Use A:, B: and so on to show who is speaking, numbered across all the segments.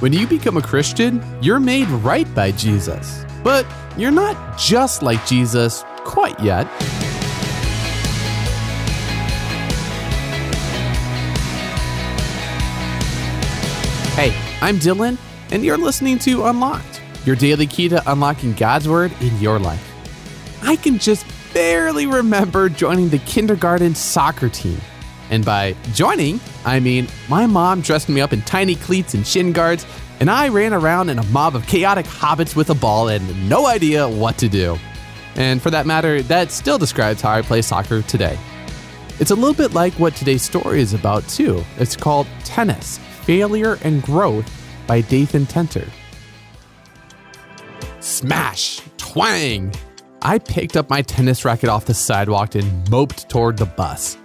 A: When you become a Christian, you're made right by Jesus. But you're not just like Jesus quite yet. Hey, I'm Dylan, and you're listening to Unlocked, your daily key to unlocking God's Word in your life. I can just barely remember joining the kindergarten soccer team. And by joining, I mean my mom dressed me up in tiny cleats and shin guards, and I ran around in a mob of chaotic hobbits with a ball and no idea what to do. And for that matter, that still describes how I play soccer today. It's a little bit like what today's story is about, too. It's called Tennis Failure and Growth by Dathan Tenter. Smash! Twang! I picked up my tennis racket off the sidewalk and moped toward the bus.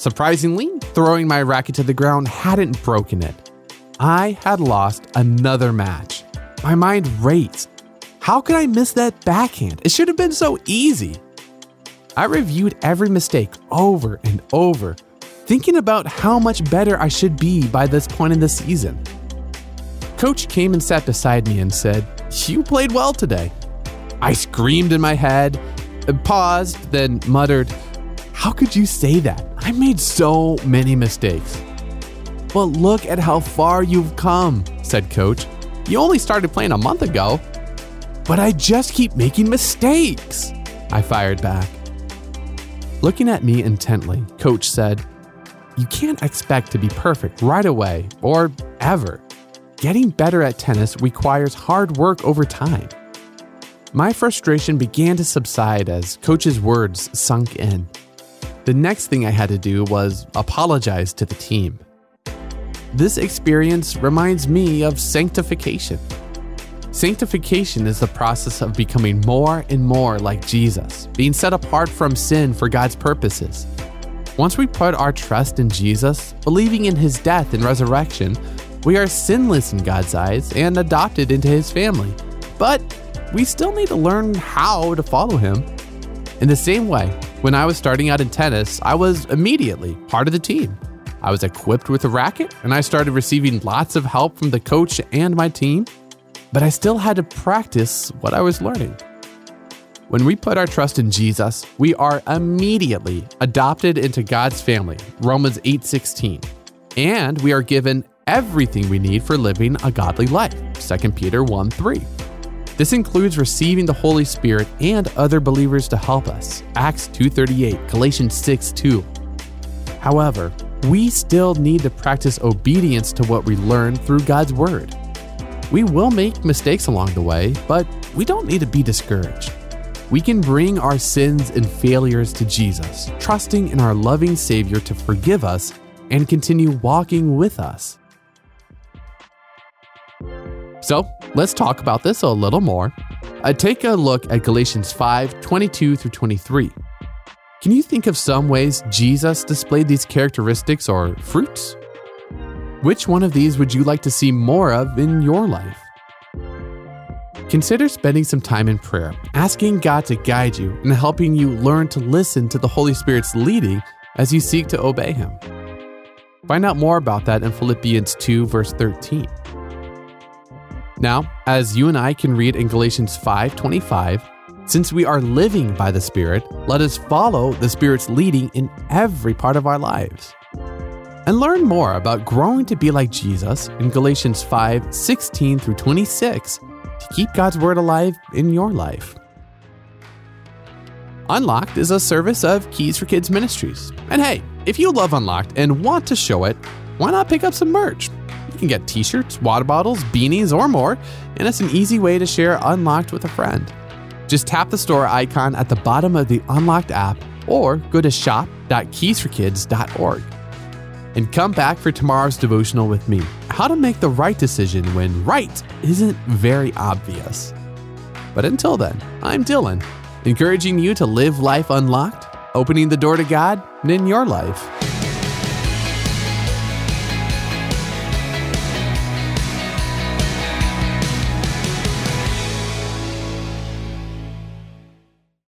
A: Surprisingly, throwing my racket to the ground hadn't broken it. I had lost another match. My mind raced. How could I miss that backhand? It should have been so easy. I reviewed every mistake over and over, thinking about how much better I should be by this point in the season. Coach came and sat beside me and said, You played well today. I screamed in my head, paused, then muttered, How could you say that? I made so many mistakes. But look at how far you've come, said Coach. You only started playing a month ago. But I just keep making mistakes, I fired back. Looking at me intently, Coach said, You can't expect to be perfect right away or ever. Getting better at tennis requires hard work over time. My frustration began to subside as Coach's words sunk in. The next thing I had to do was apologize to the team. This experience reminds me of sanctification. Sanctification is the process of becoming more and more like Jesus, being set apart from sin for God's purposes. Once we put our trust in Jesus, believing in his death and resurrection, we are sinless in God's eyes and adopted into his family. But we still need to learn how to follow him. In the same way, when I was starting out in tennis, I was immediately part of the team. I was equipped with a racket and I started receiving lots of help from the coach and my team, but I still had to practice what I was learning. When we put our trust in Jesus, we are immediately adopted into God's family, Romans 8:16. And we are given everything we need for living a godly life, 2 Peter 1:3. This includes receiving the Holy Spirit and other believers to help us. Acts 2:38, Galatians 6:2. However, we still need to practice obedience to what we learn through God's word. We will make mistakes along the way, but we don't need to be discouraged. We can bring our sins and failures to Jesus, trusting in our loving Savior to forgive us and continue walking with us. So let's talk about this a little more. Uh, take a look at Galatians 5 22 through 23. Can you think of some ways Jesus displayed these characteristics or fruits? Which one of these would you like to see more of in your life? Consider spending some time in prayer, asking God to guide you and helping you learn to listen to the Holy Spirit's leading as you seek to obey Him. Find out more about that in Philippians 2, verse 13. Now, as you and I can read in Galatians 5:25, since we are living by the Spirit, let us follow the Spirit's leading in every part of our lives. And learn more about growing to be like Jesus in Galatians 5:16 through 26 to keep God's word alive in your life. Unlocked is a service of Keys for Kids Ministries. And hey, if you love Unlocked and want to show it, why not pick up some merch? Can get t shirts, water bottles, beanies, or more, and it's an easy way to share Unlocked with a friend. Just tap the store icon at the bottom of the Unlocked app or go to shop.keysforkids.org. And come back for tomorrow's devotional with me how to make the right decision when right isn't very obvious. But until then, I'm Dylan, encouraging you to live life unlocked, opening the door to God in your life.